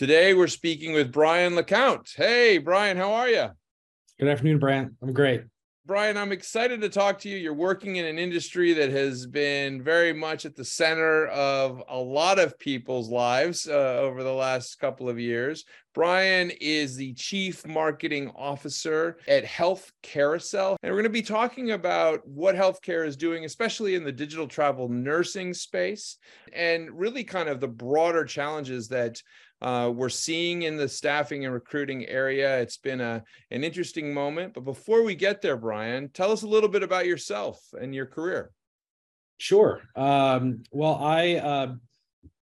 Today we're speaking with Brian LeCount. Hey, Brian, how are you? Good afternoon, Bant. I'm great. Brian, I'm excited to talk to you. You're working in an industry that has been very much at the center of a lot of people's lives uh, over the last couple of years. Brian is the chief marketing officer at Health Carousel. And we're going to be talking about what healthcare is doing, especially in the digital travel nursing space, and really kind of the broader challenges that uh, we're seeing in the staffing and recruiting area. It's been a, an interesting moment. But before we get there, Brian, tell us a little bit about yourself and your career. Sure. Um, well, I uh,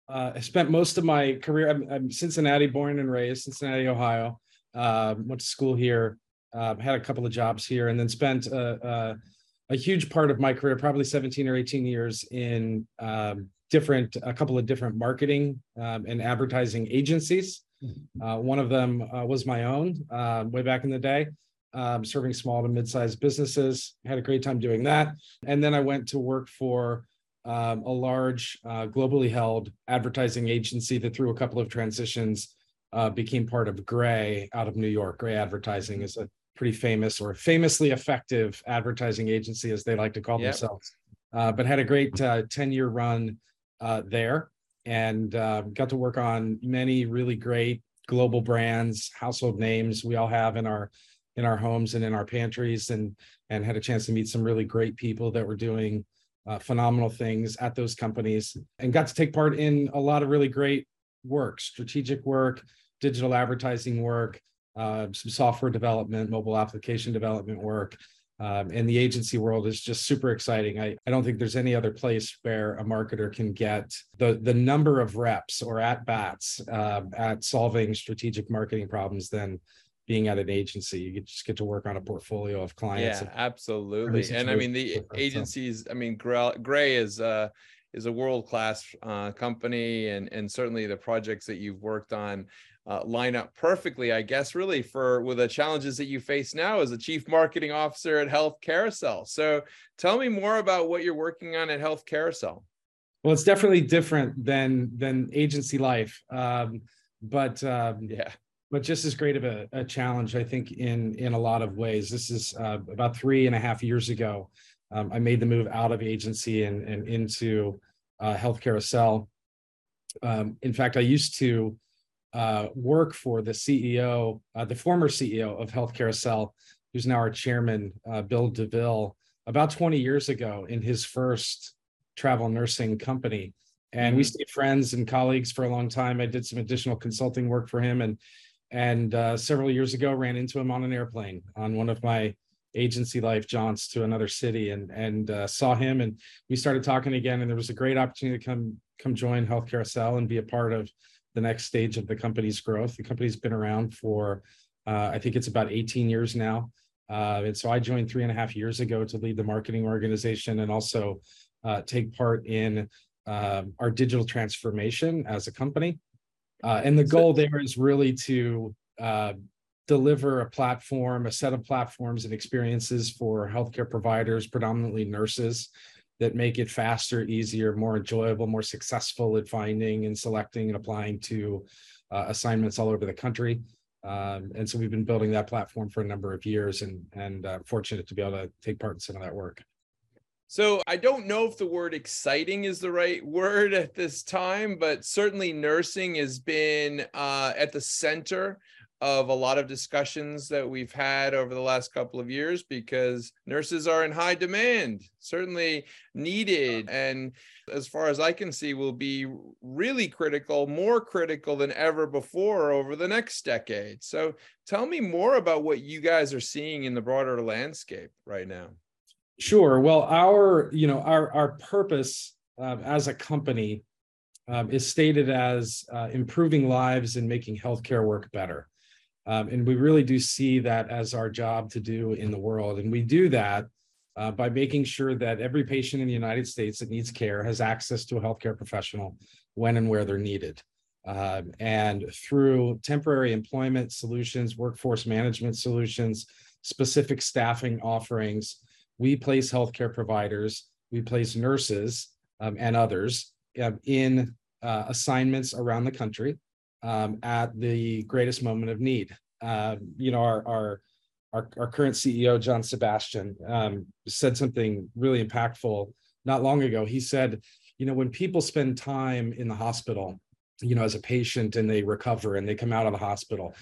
uh, I spent most of my career, I'm, I'm, Cincinnati born and raised, Cincinnati, Ohio. Um, went to school here, um, had a couple of jobs here, and then spent a, a, a, huge part of my career, probably 17 or 18 years in um, different a couple of different marketing um, and advertising agencies. Mm-hmm. Uh, one of them uh, was my own uh, way back in the day, um, serving small to mid-sized businesses. Had a great time doing that, and then I went to work for um, a large, uh, globally held advertising agency that, through a couple of transitions, uh, became part of Grey out of New York. Grey Advertising is a pretty famous or famously effective advertising agency, as they like to call yep. themselves. Uh, but had a great 10 year run uh, there and uh, got to work on many really great global brands, household names we all have in our in our homes and in our pantries, and and had a chance to meet some really great people that were doing uh, phenomenal things at those companies, and got to take part in a lot of really great work, strategic work, digital advertising work, uh, some software development, mobile application development work, um, and the agency world is just super exciting. I, I don't think there's any other place where a marketer can get the, the number of reps or at bats uh, at solving strategic marketing problems than being at an agency. You just get to work on a portfolio of clients. Yeah, absolutely. And I mean, the agencies, I mean, Grey is, uh, is a world-class uh, company and, and certainly the projects that you've worked on uh, line up perfectly, I guess, really for with the challenges that you face now as a chief marketing officer at Health Carousel. So tell me more about what you're working on at Health Carousel. Well, it's definitely different than than agency life, um, but um, yeah, but just as great of a, a, challenge, I think, in in a lot of ways. This is uh, about three and a half years ago. Um, I made the move out of agency and, and into uh, Health Carousel. Um, in fact, I used to uh, work for the CEO, uh, the former CEO of Health Carousel, who's now our chairman, uh, Bill DeVille, about 20 years ago in his first travel nursing company. And mm-hmm. we stayed friends and colleagues for a long time. I did some additional consulting work for him, and and uh, several years ago ran into him on an airplane on one of my agency life jaunts to another city, and and uh, saw him, and we started talking again. And there was a great opportunity to come come join Health Carousel and be a part of the next stage of the company's growth. The company's been around for, uh, I think it's about 18 years now. Uh, and so I joined three and a half years ago to lead the marketing organization and also uh, take part in um, our digital transformation as a company. Uh, and the goal there is really to uh, deliver a platform, a set of platforms and experiences for healthcare providers, predominantly nurses, that make it faster, easier, more enjoyable, more successful at finding and selecting and applying to uh, assignments all over the country. Um, and so we've been building that platform for a number of years and and uh, fortunate to be able to take part in some of that work. So I don't know if the word exciting is the right word at this time, but certainly nursing has been uh, at the center of a lot of discussions that we've had over the last couple of years because nurses are in high demand, certainly needed. And as far as I can see, will be really critical, more critical than ever before over the next decade. So tell me more about what you guys are seeing in the broader landscape right now. Sure. Well, our, you know, our, our purpose uh, as a company um, is stated as uh, improving lives and making healthcare work better. Um, and we really do see that as our job to do in the world. And we do that uh, by making sure that every patient in the United States that needs care has access to a healthcare professional when and where they're needed. Uh, and through temporary employment solutions, workforce management solutions, specific staffing offerings, we place healthcare providers, we place nurses um, and others um, in uh, assignments around the country um, at the greatest moment of need. Uh, you know, our, our our, our current CEO, John Sebastian, um, said something really impactful not long ago. He said, you know, when people spend time in the hospital, you know, as a patient and they recover and they come out of the hospital,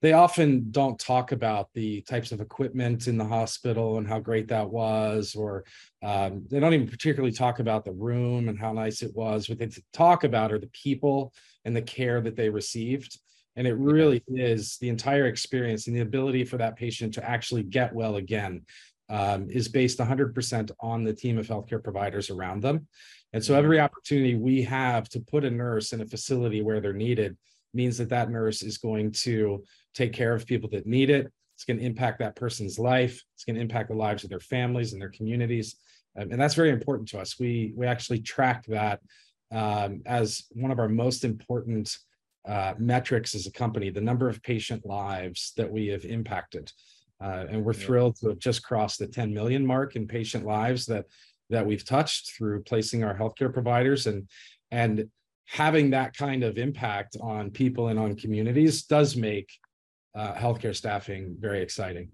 they often don't talk about the types of equipment in the hospital and how great that was, or um, they don't even particularly talk about the room and how nice it was. What they talk about are the people and the care that they received. And it really is the entire experience and the ability for that patient to actually get well again um, is based 100% on the team of healthcare providers around them. And so every opportunity we have to put a nurse in a facility where they're needed means that that nurse is going to take care of people that need it. It's going to impact that person's life. It's going to impact the lives of their families and their communities. Um, and that's very important to us. We, we actually track that um, as one of our most important uh, metrics as a company, the number of patient lives that we have impacted. Uh, and we're thrilled to have just crossed the 10 million mark in patient lives that that we've touched through placing our healthcare providers and and having that kind of impact on people and on communities does make uh, healthcare staffing very exciting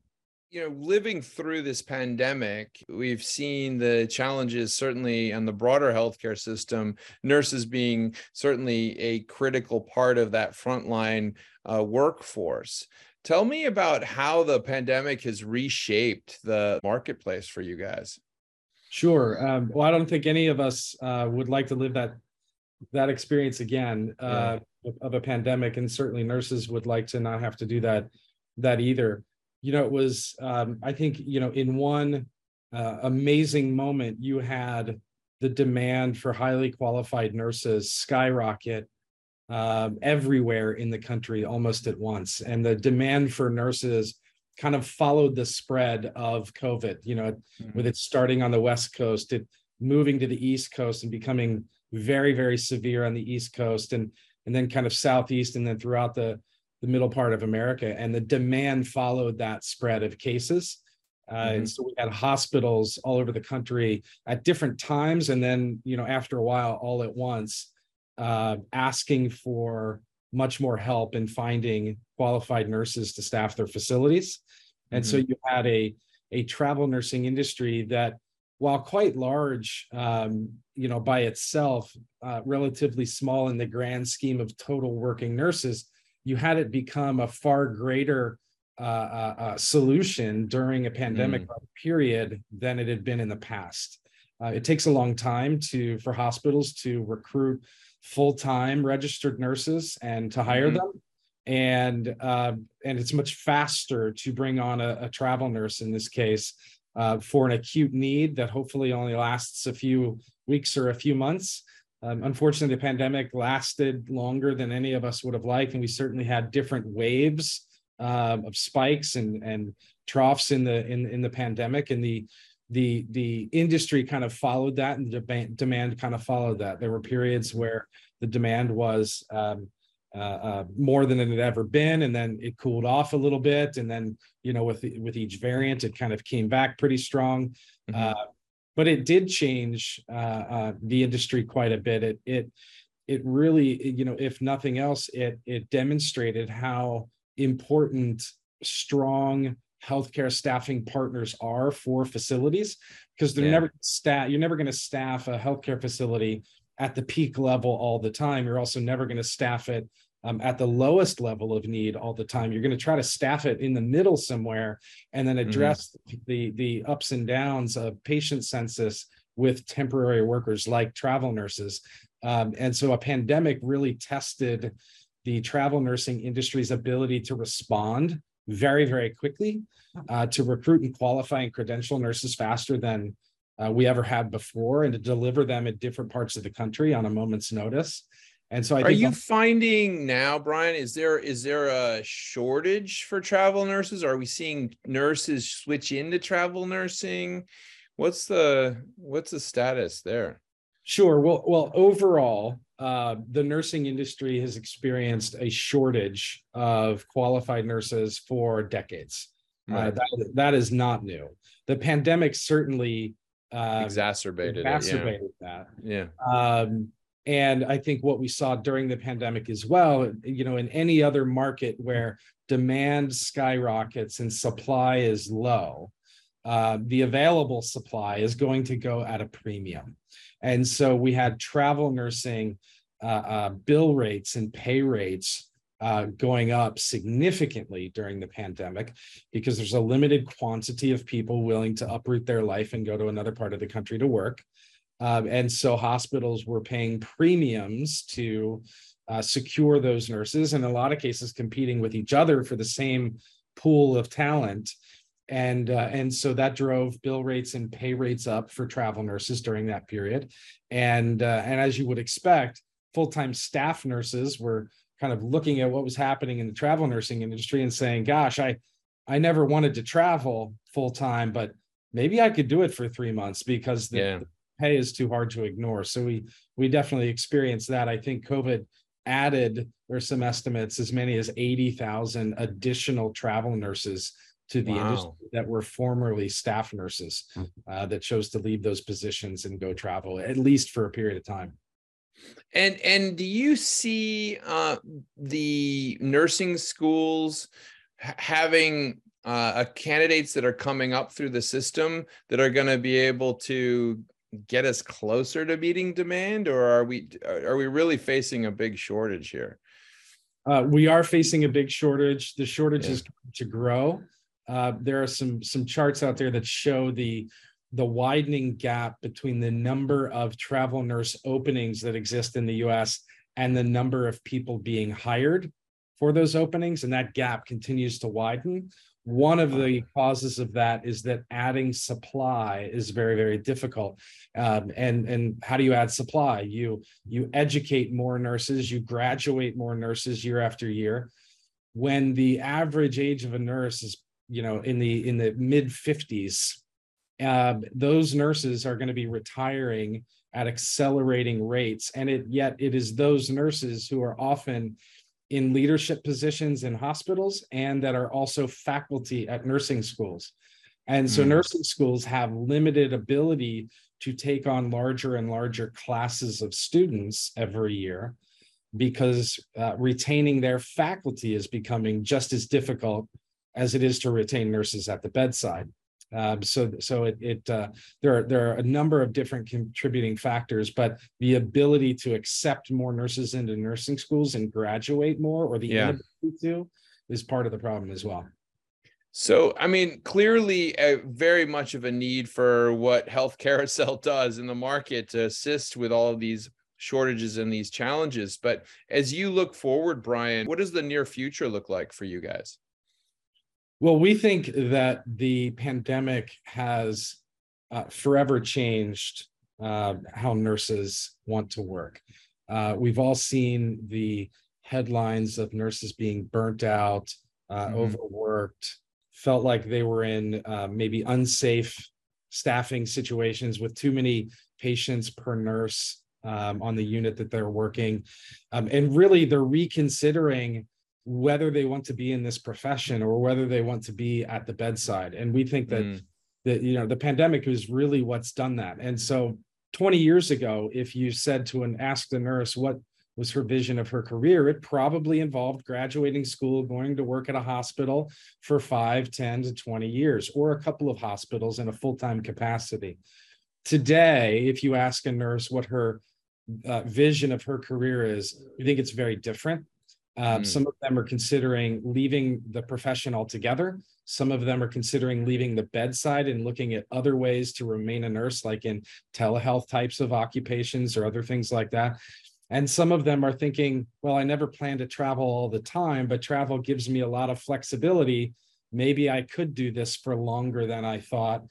you know, living through this pandemic, we've seen the challenges certainly on the broader healthcare system, nurses being certainly a critical part of that frontline uh, workforce. Tell me about how the pandemic has reshaped the marketplace for you guys. Sure. Um, well, I don't think any of us uh, would like to live that that experience again uh, yeah. Of a pandemic, and certainly nurses would like to not have to do that that either you know, it was, um, I think, you know, in one uh, amazing moment, you had the demand for highly qualified nurses skyrocket um, everywhere in the country almost at once. And the demand for nurses kind of followed the spread of COVID, you know, mm-hmm. with it starting on the West Coast, it moving to the East Coast and becoming very, very severe on the East Coast and and then kind of southeast and then throughout the the middle part of America, and the demand followed that spread of cases. Uh, mm-hmm. And so we had hospitals all over the country at different times, and then you know after a while, all at once, uh, asking for much more help in finding qualified nurses to staff their facilities. And mm-hmm. so you had a a travel nursing industry that, while quite large, um, you know, by itself, uh, relatively small in the grand scheme of total working nurses, you had it become a far greater uh, uh, uh, solution during a pandemic mm. period than it had been in the past. Uh, it takes a long time to for hospitals to recruit full-time registered nurses and to hire mm. them, and uh, and it's much faster to bring on a, a travel nurse in this case uh, for an acute need that hopefully only lasts a few weeks or a few months um, unfortunately, the pandemic lasted longer than any of us would have liked, and we certainly had different waves uh, of spikes and and troughs in the in in the pandemic, and the the the industry kind of followed that, and the demand demand kind of followed that. There were periods where the demand was um, uh, uh, more than it had ever been, and then it cooled off a little bit, and then you know with with each variant, it kind of came back pretty strong. Mm-hmm. Uh, but it did change uh, uh, the industry quite a bit. It it it really, you know, if nothing else, it it demonstrated how important strong healthcare staffing partners are for facilities because they're yeah. never staff. You're never going to staff a healthcare facility at the peak level all the time. You're also never going to staff it um, at the lowest level of need all the time. You're going to try to staff it in the middle somewhere and then mm-hmm. address mm-hmm. the the ups and downs of patient census with temporary workers like travel nurses. Um, and so a pandemic really tested the travel nursing industry's ability to respond very, very quickly, uh, to recruit and qualify and credential nurses faster than uh, we ever had before and to deliver them at different parts of the country on a moment's notice. And so I are you finding now, Brian, is there is there a shortage for travel nurses? Are we seeing nurses switch into travel nursing? What's the what's the status there? Sure. Well, well, overall, uh, the nursing industry has experienced a shortage of qualified nurses for decades. Uh, right. Uh, that, that is not new. The pandemic certainly um, exacerbated exacerbated it, yeah. that. Yeah. Um, and I think what we saw during the pandemic as well, you know, in any other market where demand skyrockets and supply is low, uh, the available supply is going to go at a premium. And so we had travel nursing uh, uh, bill rates and pay rates uh, going up significantly during the pandemic because there's a limited quantity of people willing to uproot their life and go to another part of the country to work. Um, and so hospitals were paying premiums to uh, secure those nurses, in a lot of cases competing with each other for the same pool of talent. And uh, and so that drove bill rates and pay rates up for travel nurses during that period. And uh, and as you would expect, full time staff nurses were kind of looking at what was happening in the travel nursing industry and saying, "Gosh, I I never wanted to travel full time, but maybe I could do it for three months because the, yeah. the pay is too hard to ignore." So we we definitely experienced that. I think COVID added there's some estimates as many as 80,000 additional travel nurses to the wow. industry that were formerly staff nurses hmm. uh, that chose to leave those positions and go travel at least for a period of time and and do you see uh, the nursing schools having uh, candidates that are coming up through the system that are going to be able to get us closer to meeting demand, or are we are we really facing a big shortage here? Uh, we are facing a big shortage. The shortage yeah. is to grow. Uh, there are some some charts out there that show the the widening gap between the number of travel nurse openings that exist in the US and the number of people being hired for those openings. And that gap continues to widen. One of the causes of that is that adding supply is very, very difficult. Um, and, and how do you add supply? You, you educate more nurses, you graduate more nurses year after year. When the average age of a nurse is, you know, in the in the mid 50s, uh, those nurses are going to be retiring at accelerating rates. And it yet it is those nurses who are often in leadership positions in hospitals and that are also faculty at nursing schools. And so mm. nursing schools have limited ability to take on larger and larger classes of students every year because uh, retaining their faculty is becoming just as difficult as it is to retain nurses at the bedside um, so so it, it uh, there are there are a number of different contributing factors, but the ability to accept more nurses into nursing schools and graduate more, or the yeah. inability to, is part of the problem as well. So, I mean, clearly, a very much of a need for what Health Carousel does in the market to assist with all of these shortages and these challenges. But as you look forward, Brian, what does the near future look like for you guys? Well, we think that the pandemic has uh, forever changed uh, how nurses want to work. Uh, we've all seen the headlines of nurses being burnt out, uh, mm-hmm. overworked, felt like they were in uh, maybe unsafe staffing situations with too many patients per nurse um, on the unit that they're working. Um, and really, they're reconsidering whether they want to be in this profession or whether they want to be at the bedside. And we think that mm. that you know the pandemic is really what's done that. And so 20 years ago if you said to an ask the nurse what was her vision of her career it probably involved graduating school going to work at a hospital for 5 10 to 20 years or a couple of hospitals in a full-time capacity. Today if you ask a nurse what her uh, vision of her career is we think it's very different um, mm. Some of them are considering leaving the profession altogether. Some of them are considering leaving the bedside and looking at other ways to remain a nurse, like in telehealth types of occupations or other things like that. And some of them are thinking, well, I never plan to travel all the time, but travel gives me a lot of flexibility. Maybe I could do this for longer than I thought.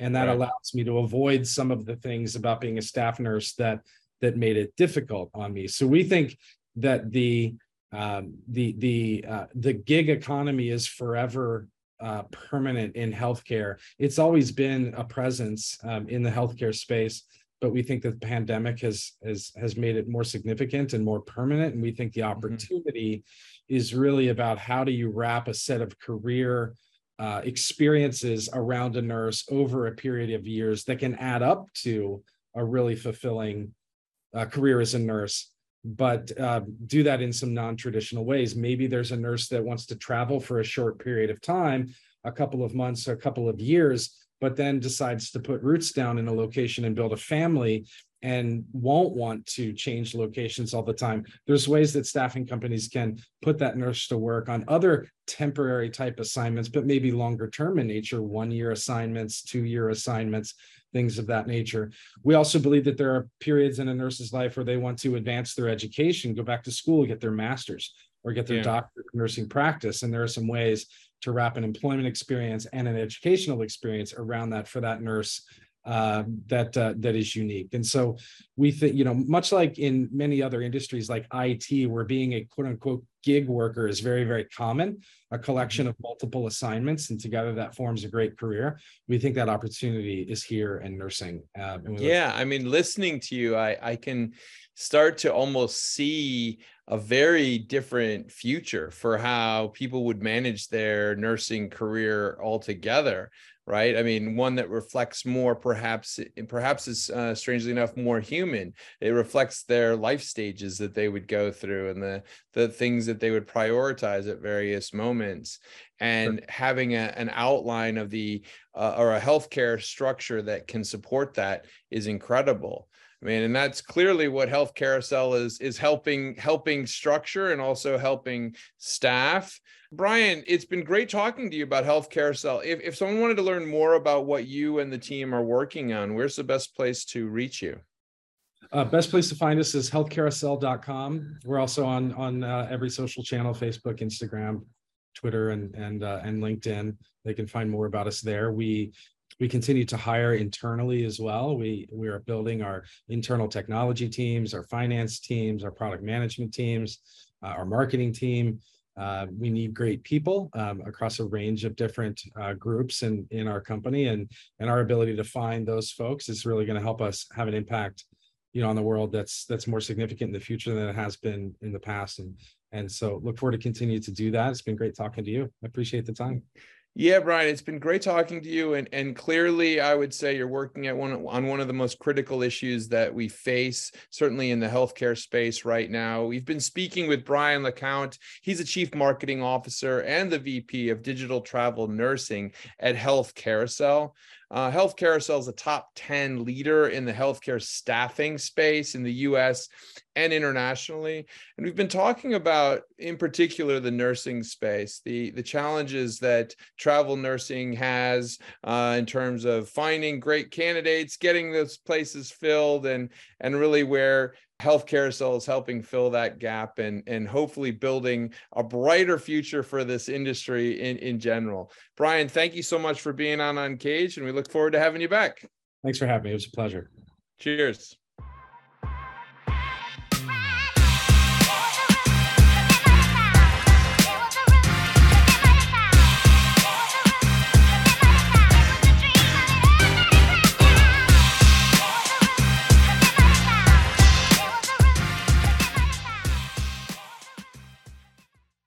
and that right. allows me to avoid some of the things about being a staff nurse that that made it difficult on me so we think that the um, the the uh, the gig economy is forever uh, permanent in healthcare. It's always been a presence um, in the healthcare space, but we think that the pandemic has has has made it more significant and more permanent. And we think the mm-hmm. opportunity mm-hmm. is really about how do you wrap a set of career uh, experiences around a nurse over a period of years that can add up to a really fulfilling uh, career as a nurse but uh, do that in some non-traditional ways maybe there's a nurse that wants to travel for a short period of time a couple of months a couple of years but then decides to put roots down in a location and build a family and won't want to change locations all the time. There's ways that staffing companies can put that nurse to work on other temporary type assignments, but maybe longer term in nature, one year assignments, two year assignments, things of that nature. We also believe that there are periods in a nurse's life where they want to advance their education, go back to school, get their master's or get their yeah. doctorate of nursing practice. And there are some ways to wrap an employment experience and an educational experience around that for that nurse uh, that uh, that is unique. And so we think, you know, much like in many other industries like IT, where being a quote unquote gig worker is very, very common, a collection mm-hmm. of multiple assignments, and together that forms a great career. We think that opportunity is here in nursing. Uh, yeah, I mean, listening to you, I, I can start to almost see a very different future for how people would manage their nursing career altogether right? I mean one that reflects more perhaps perhaps is uh, strangely enough more human. It reflects their life stages that they would go through and the the things that they would prioritize at various moments. And sure. having a, an outline of the uh, or a healthcare structure that can support that is incredible I mean, and that's clearly what Health Carousel is is helping helping structure and also helping staff. Brian, it's been great talking to you about Health Carousel. If if someone wanted to learn more about what you and the team are working on, where's the best place to reach you? Uh, best place to find us is healthcarousel.com. We're also on on uh, every social channel: Facebook, Instagram, Twitter, and and uh, and LinkedIn. They can find more about us there. We we continue to hire internally as well. We we are building our internal technology teams, our finance teams, our product management teams, uh, our marketing team. Uh, we need great people um, across a range of different uh, groups in, in our company, and and our ability to find those folks is really going to help us have an impact, you know, on the world that's that's more significant in the future than it has been in the past. And and so look forward to continue to do that. It's been great talking to you. I appreciate the time. Yeah, Brian, it's been great talking to you, and and clearly, I would say you're working at one on one of the most critical issues that we face, certainly in the healthcare space right now. We've been speaking with Brian LeCount. He's a chief marketing officer and the VP of digital travel nursing at Health Carousel. Uh, Health Carousel is a top 10 leader in the healthcare staffing space in the US and internationally. And we've been talking about, in particular, the nursing space, the, the challenges that travel nursing has uh, in terms of finding great candidates, getting those places filled, and, and really where Health Carousel is helping fill that gap and, and hopefully building a brighter future for this industry in, in general. Brian, thank you so much for being on Uncaged, and we look forward to having you back. Thanks for having me. It was a pleasure. Cheers.